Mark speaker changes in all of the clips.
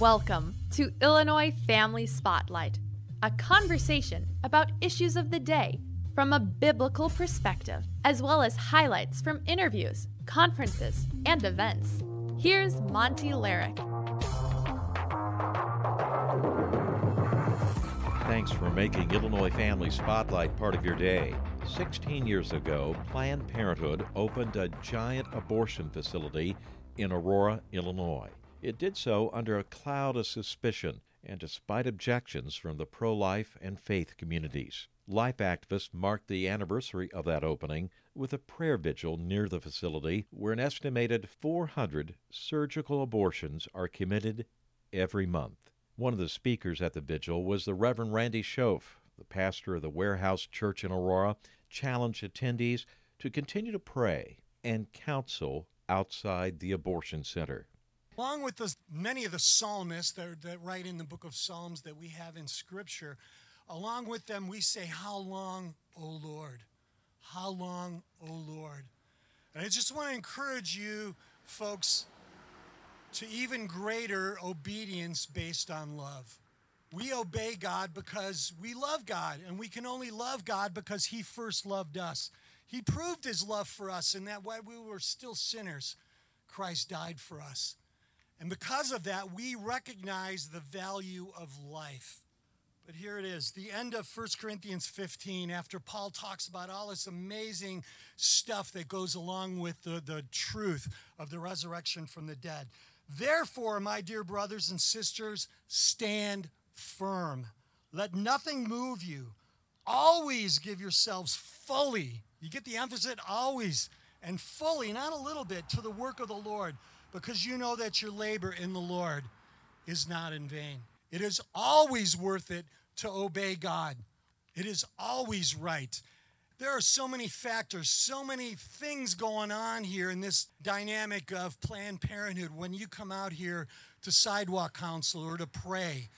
Speaker 1: Welcome to Illinois Family Spotlight, a conversation about issues of the day from a biblical perspective, as well as highlights from interviews, conferences, and events. Here's Monty Larrick.
Speaker 2: Thanks for making Illinois Family Spotlight part of your day. 16 years ago, Planned Parenthood opened a giant abortion facility in Aurora, Illinois. It did so under a cloud of suspicion and despite objections from the pro life and faith communities. Life activists marked the anniversary of that opening with a prayer vigil near the facility where an estimated 400 surgical abortions are committed every month. One of the speakers at the vigil was the Reverend Randy Schoof, the pastor of the Warehouse Church in Aurora, challenged attendees to continue to pray and counsel outside the abortion center.
Speaker 3: Along with the, many of the psalmists that, that write in the book of Psalms that we have in Scripture, along with them we say, How long, O Lord? How long, O Lord? And I just want to encourage you, folks, to even greater obedience based on love. We obey God because we love God, and we can only love God because He first loved us. He proved His love for us, and that while we were still sinners, Christ died for us. And because of that, we recognize the value of life. But here it is, the end of 1 Corinthians 15, after Paul talks about all this amazing stuff that goes along with the, the truth of the resurrection from the dead. Therefore, my dear brothers and sisters, stand firm. Let nothing move you. Always give yourselves fully. You get the emphasis, always and fully, not a little bit, to the work of the Lord because you know that your labor in the Lord is not in vain. It is always worth it to obey God, it is always right. There are so many factors, so many things going on here in this dynamic of Planned Parenthood when you come out here to sidewalk counsel or to pray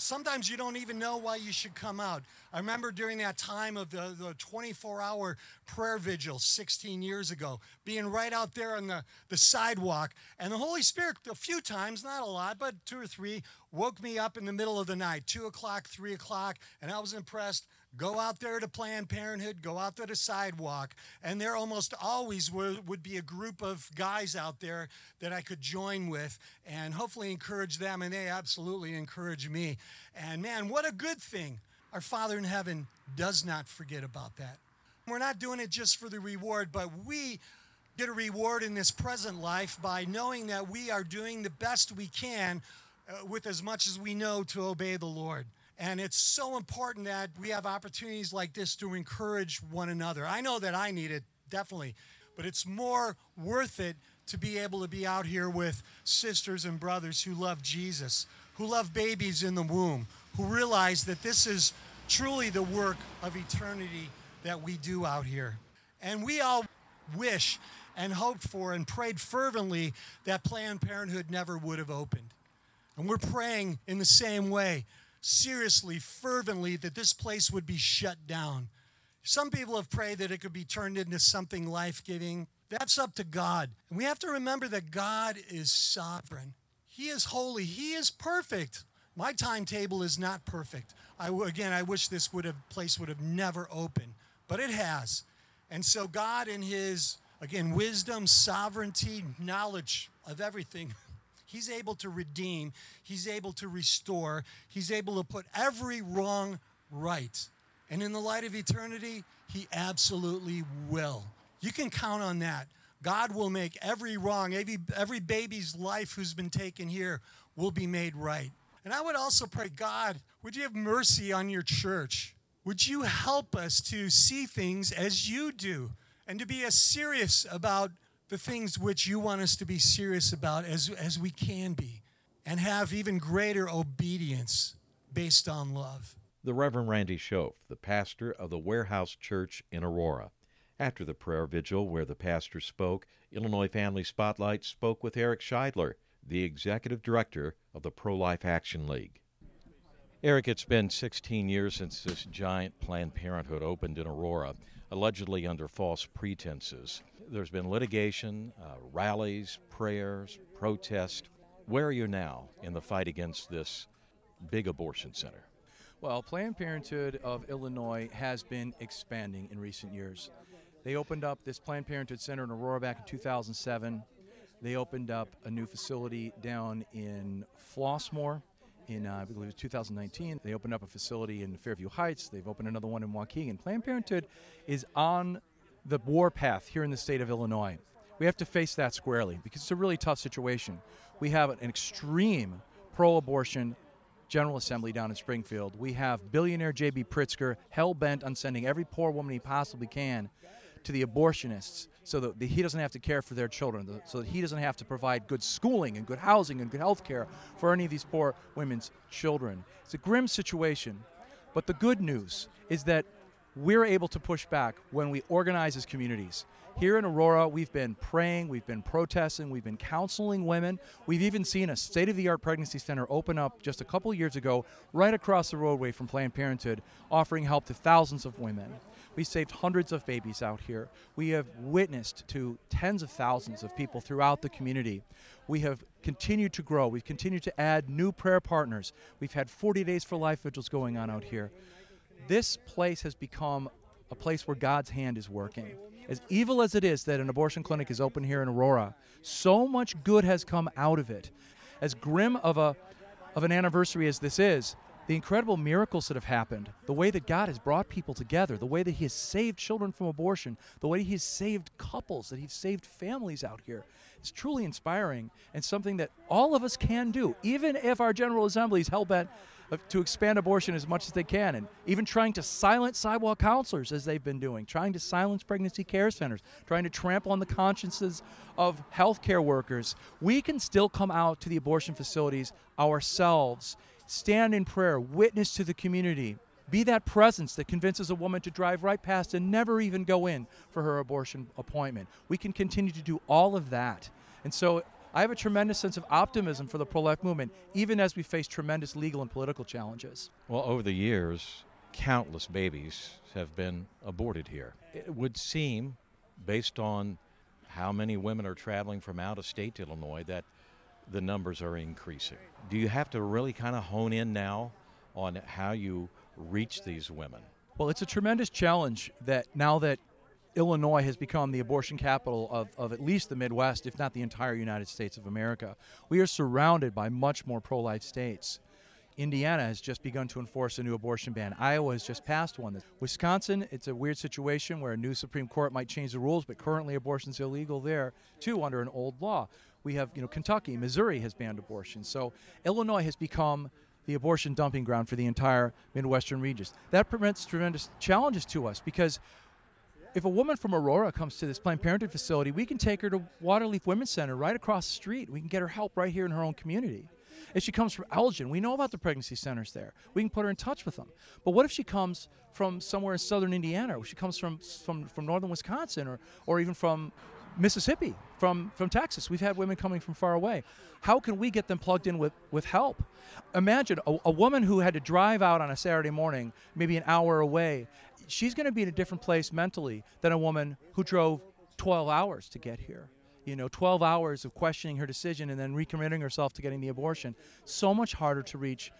Speaker 3: Sometimes you don't even know why you should come out. I remember during that time of the, the 24 hour prayer vigil 16 years ago, being right out there on the, the sidewalk, and the Holy Spirit, a few times, not a lot, but two or three, woke me up in the middle of the night, two o'clock, three o'clock, and I was impressed. Go out there to Planned Parenthood, go out there to sidewalk, and there almost always would, would be a group of guys out there that I could join with and hopefully encourage them, and they absolutely encourage me. And man, what a good thing. Our Father in heaven does not forget about that. We're not doing it just for the reward, but we get a reward in this present life by knowing that we are doing the best we can uh, with as much as we know to obey the Lord. And it's so important that we have opportunities like this to encourage one another. I know that I need it, definitely, but it's more worth it to be able to be out here with sisters and brothers who love Jesus, who love babies in the womb, who realize that this is truly the work of eternity that we do out here. And we all wish and hoped for and prayed fervently that Planned Parenthood never would have opened. And we're praying in the same way seriously, fervently, that this place would be shut down. Some people have prayed that it could be turned into something life giving. That's up to God. And we have to remember that God is sovereign. He is holy. He is perfect. My timetable is not perfect. I, again, I wish this would have, place would have never opened, but it has. And so, God, in His, again, wisdom, sovereignty, knowledge of everything, He's able to redeem, He's able to restore, He's able to put every wrong right. And in the light of eternity, He absolutely will. You can count on that. God will make every wrong, every, every baby's life who's been taken here will be made right. And I would also pray, God, would you have mercy on your church? Would you help us to see things as you do and to be as serious about the things which you want us to be serious about as, as we can be and have even greater obedience based on love.
Speaker 2: The Reverend Randy Schoof, the pastor of the Warehouse Church in Aurora. After the prayer vigil where the pastor spoke, Illinois Family Spotlight spoke with Eric Scheidler, the executive director of the Pro Life Action League. Eric, it's been 16 years since this giant Planned Parenthood opened in Aurora, allegedly under false pretenses there's been litigation, uh, rallies, prayers, protests. Where are you now in the fight against this big abortion center?
Speaker 4: Well, Planned Parenthood of Illinois has been expanding in recent years. They opened up this Planned Parenthood Center in Aurora back in 2007. They opened up a new facility down in Flossmoor in, uh, I believe it was 2019. They opened up a facility in Fairview Heights. They've opened another one in Waukegan. Planned Parenthood is on the warpath here in the state of Illinois. We have to face that squarely because it's a really tough situation. We have an extreme pro abortion General Assembly down in Springfield. We have billionaire J.B. Pritzker hell bent on sending every poor woman he possibly can to the abortionists so that he doesn't have to care for their children, so that he doesn't have to provide good schooling and good housing and good health care for any of these poor women's children. It's a grim situation. But the good news is that we're able to push back when we organize as communities. Here in Aurora, we've been praying, we've been protesting, we've been counseling women. We've even seen a state of the art pregnancy center open up just a couple years ago, right across the roadway from Planned Parenthood, offering help to thousands of women. We saved hundreds of babies out here. We have witnessed to tens of thousands of people throughout the community. We have continued to grow. We've continued to add new prayer partners. We've had 40 Days for Life vigils going on out here. This place has become a place where God's hand is working. As evil as it is that an abortion clinic is open here in Aurora, so much good has come out of it. As grim of a of an anniversary as this is, the incredible miracles that have happened, the way that God has brought people together, the way that He has saved children from abortion, the way He has saved couples, that He's saved families out here. It's truly inspiring and something that all of us can do, even if our General Assembly is hell bent to expand abortion as much as they can, and even trying to silence sidewalk counselors as they've been doing, trying to silence pregnancy care centers, trying to trample on the consciences of healthcare workers. We can still come out to the abortion facilities ourselves, stand in prayer, witness to the community. Be that presence that convinces a woman to drive right past and never even go in for her abortion appointment. We can continue to do all of that. And so I have a tremendous sense of optimism for the pro life movement, even as we face tremendous legal and political challenges.
Speaker 2: Well, over the years, countless babies have been aborted here. It would seem, based on how many women are traveling from out of state to Illinois, that the numbers are increasing. Do you have to really kind of hone in now on how you reach these women?
Speaker 4: Well, it's a tremendous challenge that now that Illinois has become the abortion capital of, of at least the Midwest, if not the entire United States of America. We are surrounded by much more pro life states. Indiana has just begun to enforce a new abortion ban. Iowa has just passed one. Wisconsin, it's a weird situation where a new Supreme Court might change the rules, but currently abortion is illegal there too under an old law. We have, you know, Kentucky, Missouri has banned abortion. So Illinois has become the abortion dumping ground for the entire Midwestern regions. That presents tremendous challenges to us because if a woman from Aurora comes to this Planned Parenthood facility, we can take her to Waterleaf Women's Center right across the street. We can get her help right here in her own community. If she comes from Elgin, we know about the pregnancy centers there. We can put her in touch with them. But what if she comes from somewhere in southern Indiana, or she comes from from, from northern Wisconsin, or or even from Mississippi, from from Texas? We've had women coming from far away. How can we get them plugged in with with help? Imagine a, a woman who had to drive out on a Saturday morning, maybe an hour away, she's going to be in a different place mentally than a woman who drove 12 hours to get here. You know, 12 hours of questioning her decision and then recommitting herself to getting the abortion. So much harder to reach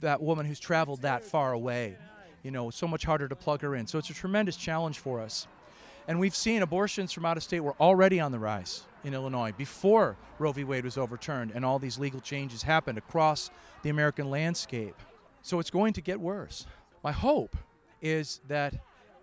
Speaker 4: that woman who's traveled that far away. You know, so much harder to plug her in. So it's a tremendous challenge for us. And we've seen abortions from out of state were already on the rise in Illinois before Roe v. Wade was overturned and all these legal changes happened across the American landscape. So it's going to get worse. My hope is that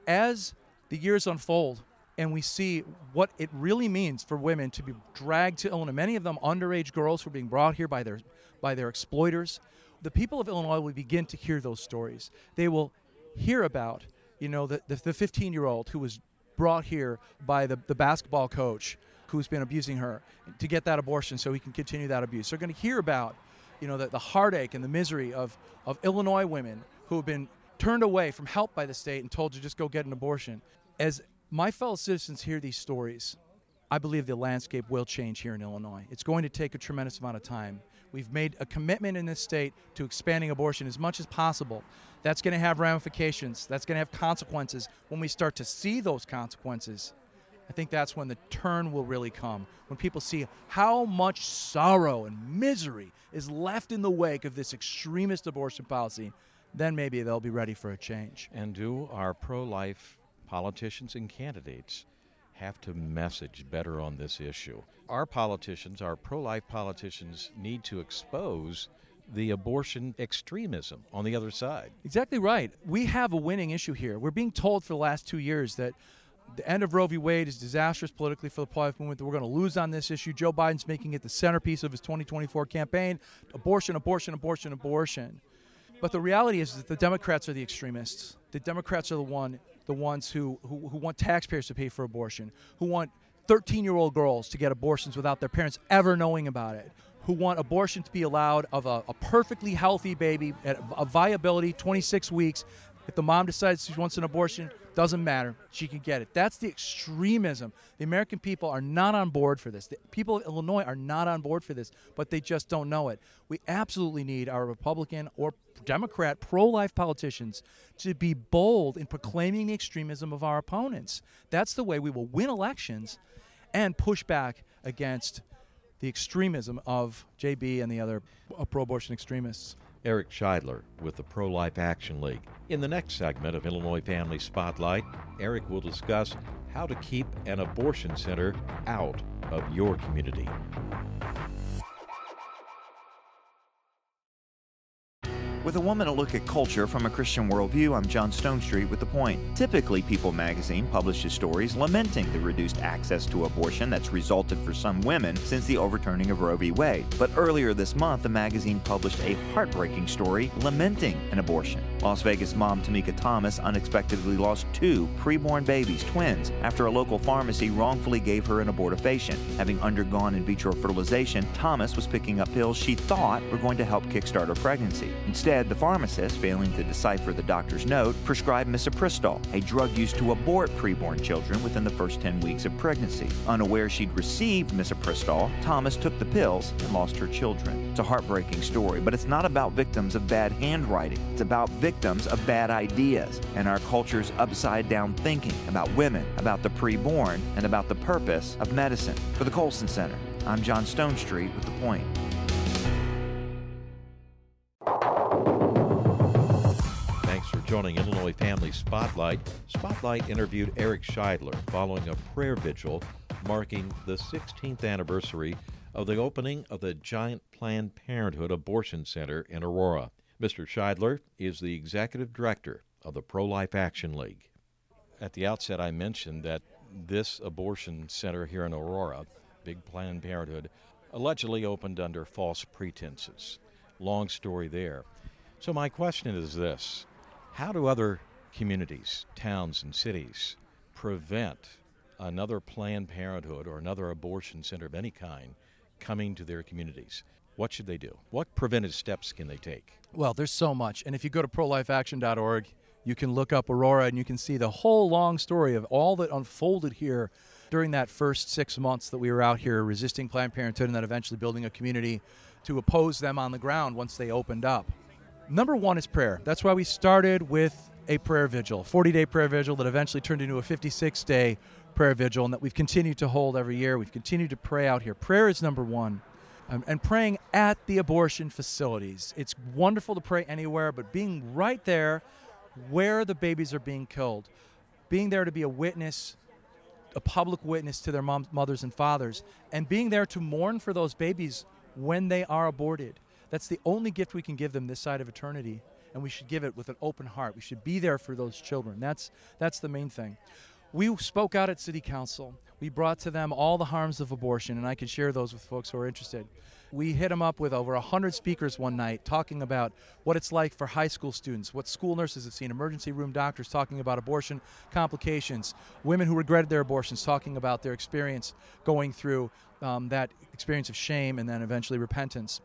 Speaker 4: as the years unfold and we see what it really means for women to be dragged to Illinois, many of them underage girls who are being brought here by their by their exploiters, the people of Illinois will begin to hear those stories. They will hear about, you know, the, the 15 year old who was brought here by the, the basketball coach who's been abusing her to get that abortion so he can continue that abuse. They're going to hear about, you know, the, the heartache and the misery of, of Illinois women who have been turned away from help by the state and told to just go get an abortion. As my fellow citizens hear these stories, I believe the landscape will change here in Illinois. It's going to take a tremendous amount of time. We've made a commitment in this state to expanding abortion as much as possible. That's going to have ramifications, that's going to have consequences. When we start to see those consequences, I think that's when the turn will really come. When people see how much sorrow and misery is left in the wake of this extremist abortion policy, then maybe they'll be ready for a change.
Speaker 2: And do our pro life politicians and candidates have to message better on this issue? Our politicians, our pro life politicians, need to expose the abortion extremism on the other side.
Speaker 4: Exactly right. We have a winning issue here. We're being told for the last two years that the end of Roe v. Wade is disastrous politically for the pro-life movement. That we're going to lose on this issue. Joe Biden's making it the centerpiece of his 2024 campaign: abortion, abortion, abortion, abortion. But the reality is that the Democrats are the extremists. The Democrats are the one, the ones who, who, who want taxpayers to pay for abortion, who want 13-year-old girls to get abortions without their parents ever knowing about it, who want abortion to be allowed of a, a perfectly healthy baby at a viability 26 weeks. If the mom decides she wants an abortion, doesn't matter. She can get it. That's the extremism. The American people are not on board for this. The people of Illinois are not on board for this, but they just don't know it. We absolutely need our Republican or Democrat pro life politicians to be bold in proclaiming the extremism of our opponents. That's the way we will win elections and push back against the extremism of JB and the other pro abortion extremists.
Speaker 2: Eric Scheidler with the Pro Life Action League. In the next segment of Illinois Family Spotlight, Eric will discuss how to keep an abortion center out of your community.
Speaker 5: With a woman, a look at culture from a Christian worldview, I'm John Stonestreet with The Point. Typically, People magazine publishes stories lamenting the reduced access to abortion that's resulted for some women since the overturning of Roe v. Wade. But earlier this month, the magazine published a heartbreaking story lamenting an abortion. Las Vegas mom Tamika Thomas unexpectedly lost two preborn babies, twins, after a local pharmacy wrongfully gave her an abortifacient. Having undergone in vitro fertilization, Thomas was picking up pills she thought were going to help kickstart her pregnancy. Instead, the pharmacist, failing to decipher the doctor's note, prescribed misoprostol, a drug used to abort preborn children within the first 10 weeks of pregnancy. Unaware she'd received misoprostol, Thomas took the pills and lost her children. It's a heartbreaking story, but it's not about victims of bad handwriting. It's about victims of bad ideas and our culture's upside down thinking about women, about the preborn, and about the purpose of medicine. For the Colson Center, I'm John Stonestreet with The Point.
Speaker 2: Thanks for joining Illinois Family Spotlight, Spotlight interviewed Eric Scheidler following a prayer vigil marking the 16th anniversary of the opening of the giant Planned Parenthood Abortion Center in Aurora. Mr. Scheidler is the executive director of the Pro Life Action League. At the outset, I mentioned that this abortion center here in Aurora, Big Planned Parenthood, allegedly opened under false pretenses. Long story there. So, my question is this how do other communities, towns, and cities prevent another Planned Parenthood or another abortion center of any kind coming to their communities? What should they do? What preventive steps can they take?
Speaker 4: Well, there's so much. And if you go to prolifeaction.org, you can look up Aurora and you can see the whole long story of all that unfolded here during that first six months that we were out here resisting Planned Parenthood and then eventually building a community to oppose them on the ground once they opened up. Number one is prayer. That's why we started with a prayer vigil, 40 day prayer vigil that eventually turned into a 56 day prayer vigil, and that we've continued to hold every year. We've continued to pray out here. Prayer is number one. Um, and praying at the abortion facilities. It's wonderful to pray anywhere, but being right there where the babies are being killed, being there to be a witness, a public witness to their moms, mothers, and fathers, and being there to mourn for those babies when they are aborted that's the only gift we can give them this side of eternity, and we should give it with an open heart. We should be there for those children. That's, that's the main thing. We spoke out at City Council. We brought to them all the harms of abortion, and I can share those with folks who are interested. We hit them up with over 100 speakers one night talking about what it's like for high school students, what school nurses have seen, emergency room doctors talking about abortion complications, women who regretted their abortions talking about their experience going through um, that experience of shame and then eventually repentance.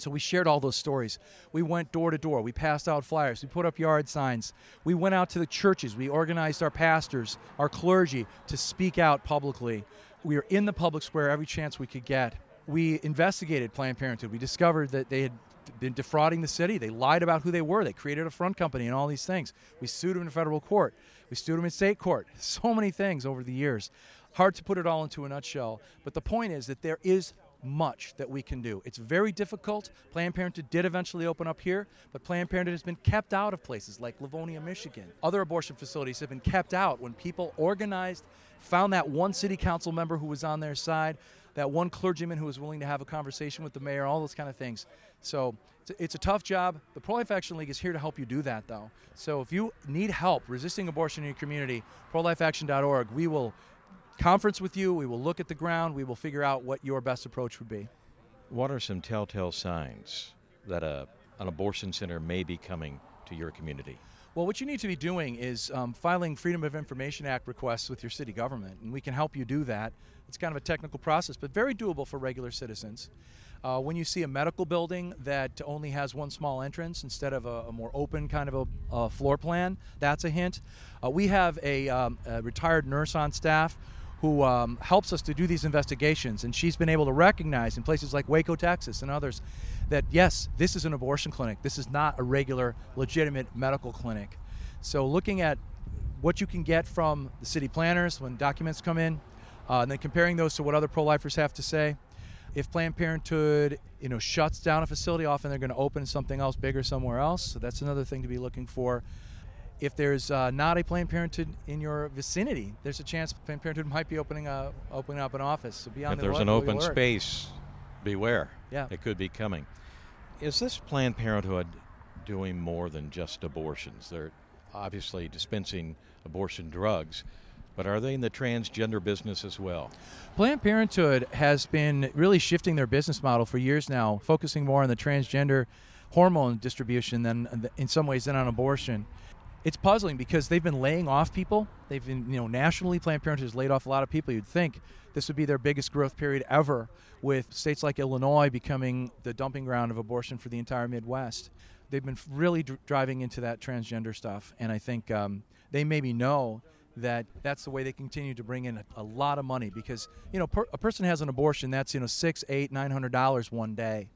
Speaker 4: So we shared all those stories. We went door to door. We passed out flyers. We put up yard signs. We went out to the churches. We organized our pastors, our clergy to speak out publicly. We were in the public square every chance we could get. We investigated Planned Parenthood. We discovered that they had been defrauding the city. They lied about who they were. They created a front company and all these things. We sued them in federal court. We sued them in state court. So many things over the years. hard to put it all into a nutshell. But the point is that there is much that we can do. It's very difficult. Planned Parenthood did eventually open up here, but Planned Parenthood has been kept out of places like Livonia, Michigan. Other abortion facilities have been kept out when people organized, found that one city council member who was on their side, that one clergyman who was willing to have a conversation with the mayor, all those kind of things. So it's a, tough job. The Pro Life Action League is here to help you do that, though. So if you need help resisting abortion in your community, prolifeaction.org, we will conference with you. We will look at the ground. We will figure out what your best approach would be.
Speaker 2: What are some telltale signs that a, an abortion center may be coming to your community?
Speaker 4: Well, what you need to be doing is um, filing Freedom of Information Act requests with your city government, and we can help you do that. It's kind of a technical process, but very doable for regular citizens. Uh, when you see a medical building that only has one small entrance instead of a, a more open kind of a, a, floor plan, that's a hint. Uh, we have a, um, a retired nurse on staff who um, helps us to do these investigations. And she's been able to recognize in places like Waco, Texas, and others that yes, this is an abortion clinic. This is not a regular, legitimate medical clinic. So, looking at what you can get from the city planners when documents come in, uh, and then comparing those to what other pro-lifers have to say. If Planned Parenthood, you know, shuts down a facility, often they're going to open something else bigger somewhere else. So that's another thing to be looking for if there's uh, not a Planned Parenthood in your vicinity, there's a chance Planned Parenthood might be opening a, opening up an office. So be on
Speaker 2: if
Speaker 4: the
Speaker 2: there's
Speaker 4: an
Speaker 2: open
Speaker 4: alert.
Speaker 2: space, beware.
Speaker 4: Yeah,
Speaker 2: it could be coming. Is this Planned Parenthood doing more than just abortions? They're obviously dispensing abortion drugs, but are they in the transgender business as well?
Speaker 4: Planned Parenthood has been really shifting their business model for years now, focusing more on the transgender hormone distribution than in some ways than on abortion it's puzzling because they've been laying off people. They've been, you know, nationally, Planned Parenthood has laid off a lot of people. You'd think this would be their biggest growth period ever, with states like Illinois becoming the dumping ground of abortion for the entire Midwest. They've been really dr- driving into that transgender stuff, and I think um, they maybe know that that's the way they continue to bring in a, a lot of money because you know per, a person has an abortion that's you know six, eight, nine hundred dollars one day.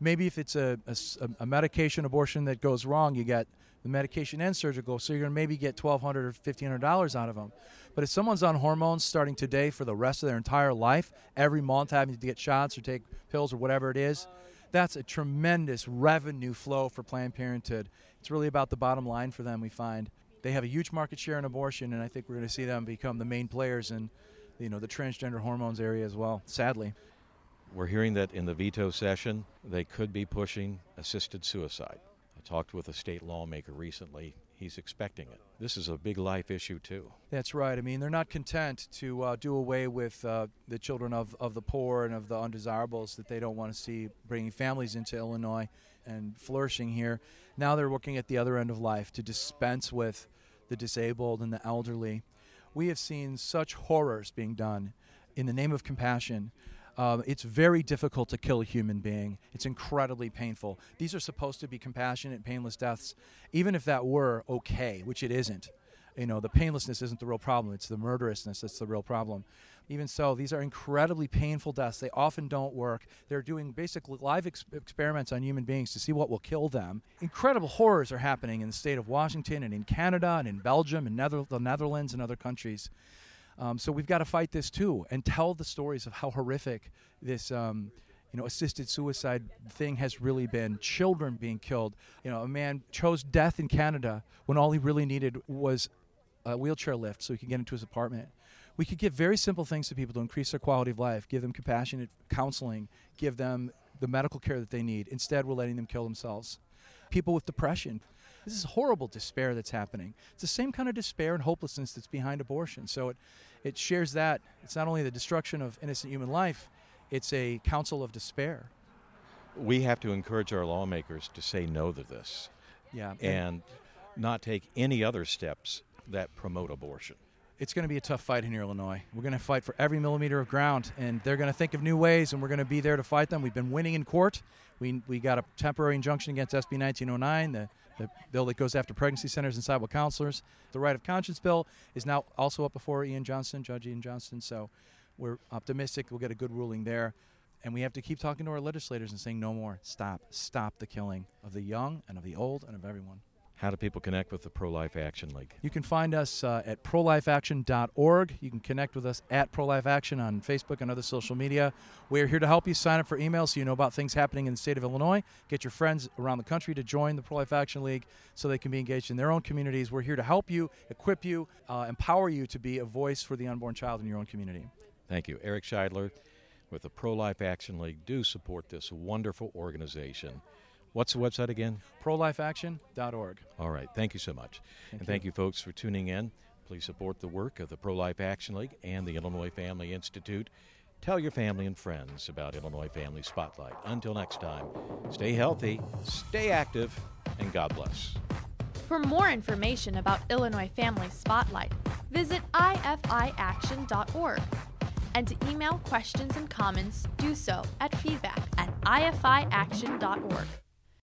Speaker 4: Maybe if it's a, a, a medication abortion that goes wrong, you get the medication and surgical, so you're going to maybe get 1,200 or $1,500 out of them. But if someone's on hormones starting today for the rest of their entire life, every month having to get shots or take pills or whatever it is, that's a tremendous revenue flow for Planned Parenthood. It's really about the bottom line for them, we find. They have a huge market share in abortion, and I think we're going to see them become the main players in you know, the transgender hormones area as well, sadly.
Speaker 2: We're hearing that in the veto session, they could be pushing assisted suicide talked with a state lawmaker recently. He's expecting it. This is a big life issue, too.
Speaker 4: That's right. I mean, they're not content to uh, do away with uh, the children of, of the poor and of the undesirables that they don't want to see bringing families into Illinois and flourishing here. Now they're looking at the other end of life to dispense with the disabled and the elderly. We have seen such horrors being done in the name of compassion um, it's very difficult to kill a human being. It's incredibly painful. These are supposed to be compassionate, painless deaths. Even if that were okay, which it isn't, you know, the painlessness isn't the real problem. It's the murderousness that's the real problem. Even so, these are incredibly painful deaths. They often don't work. They're doing basically live ex- experiments on human beings to see what will kill them. Incredible horrors are happening in the state of Washington and in Canada and in Belgium and Nether- the Netherlands and other countries. Um, so we've got to fight this too and tell the stories of how horrific this. Um, you know, assisted suicide thing has really been children being killed. You know, a man chose death in Canada when all he really needed was a wheelchair lift so he could get into his apartment. We could give very simple things to people to increase their quality of life, give them compassionate counseling, give them the medical care that they need. Instead, we're letting them kill themselves. People with depression, this is horrible despair that's happening. It's the same kind of despair and hopelessness that's behind abortion. So it, it shares that. It's not only the destruction of innocent human life, it's a counsel of despair.
Speaker 2: We have to encourage our lawmakers to say no to this.
Speaker 4: Yeah.
Speaker 2: And not take any other steps that promote abortion.
Speaker 4: It's going to be a tough fight in Illinois. We're going to fight for every millimeter of ground, and they're going to think of new ways, and we're going to be there to fight them. We've been winning in court. We, we got a temporary injunction against SB 1909. The the bill that goes after pregnancy centers and sidewalk counselors. The right of conscience bill is now also up before Iain Johnston, Judge Iain Johnston. So we're optimistic we'll get a good ruling there. And we have to keep talking to our legislators and saying no more. Stop. Stop the killing of the young and of the old and of everyone.
Speaker 2: How do people connect with the Pro Life Action League?
Speaker 4: You can find us uh, at prolifeaction.org. You can connect with us at Pro Life Action on Facebook and other social media. We're here to help you sign up for emails so you know about things happening in the state of Illinois. Get your friends around the country to join the Pro Life Action League so they can be engaged in their own communities. We're here to help you, equip you, uh, empower you to be a voice for the unborn child in your own community.
Speaker 2: Thank you. Eric Scheidler with the Pro Life Action League. Do support this wonderful organization. What's the website again?
Speaker 4: ProLifeAction.org.
Speaker 2: All right. Thank you so much.
Speaker 4: Thank
Speaker 2: and thank you, folks, for tuning in. Please support the work of the Pro Life Action League and the Illinois Family Institute. Tell your family and friends about Illinois Family Spotlight. Until next time, stay healthy, stay active, and God bless.
Speaker 1: For more information about Illinois Family Spotlight, visit ifiaction.org. And to email questions and comments, do so at feedback at ifiaction.org.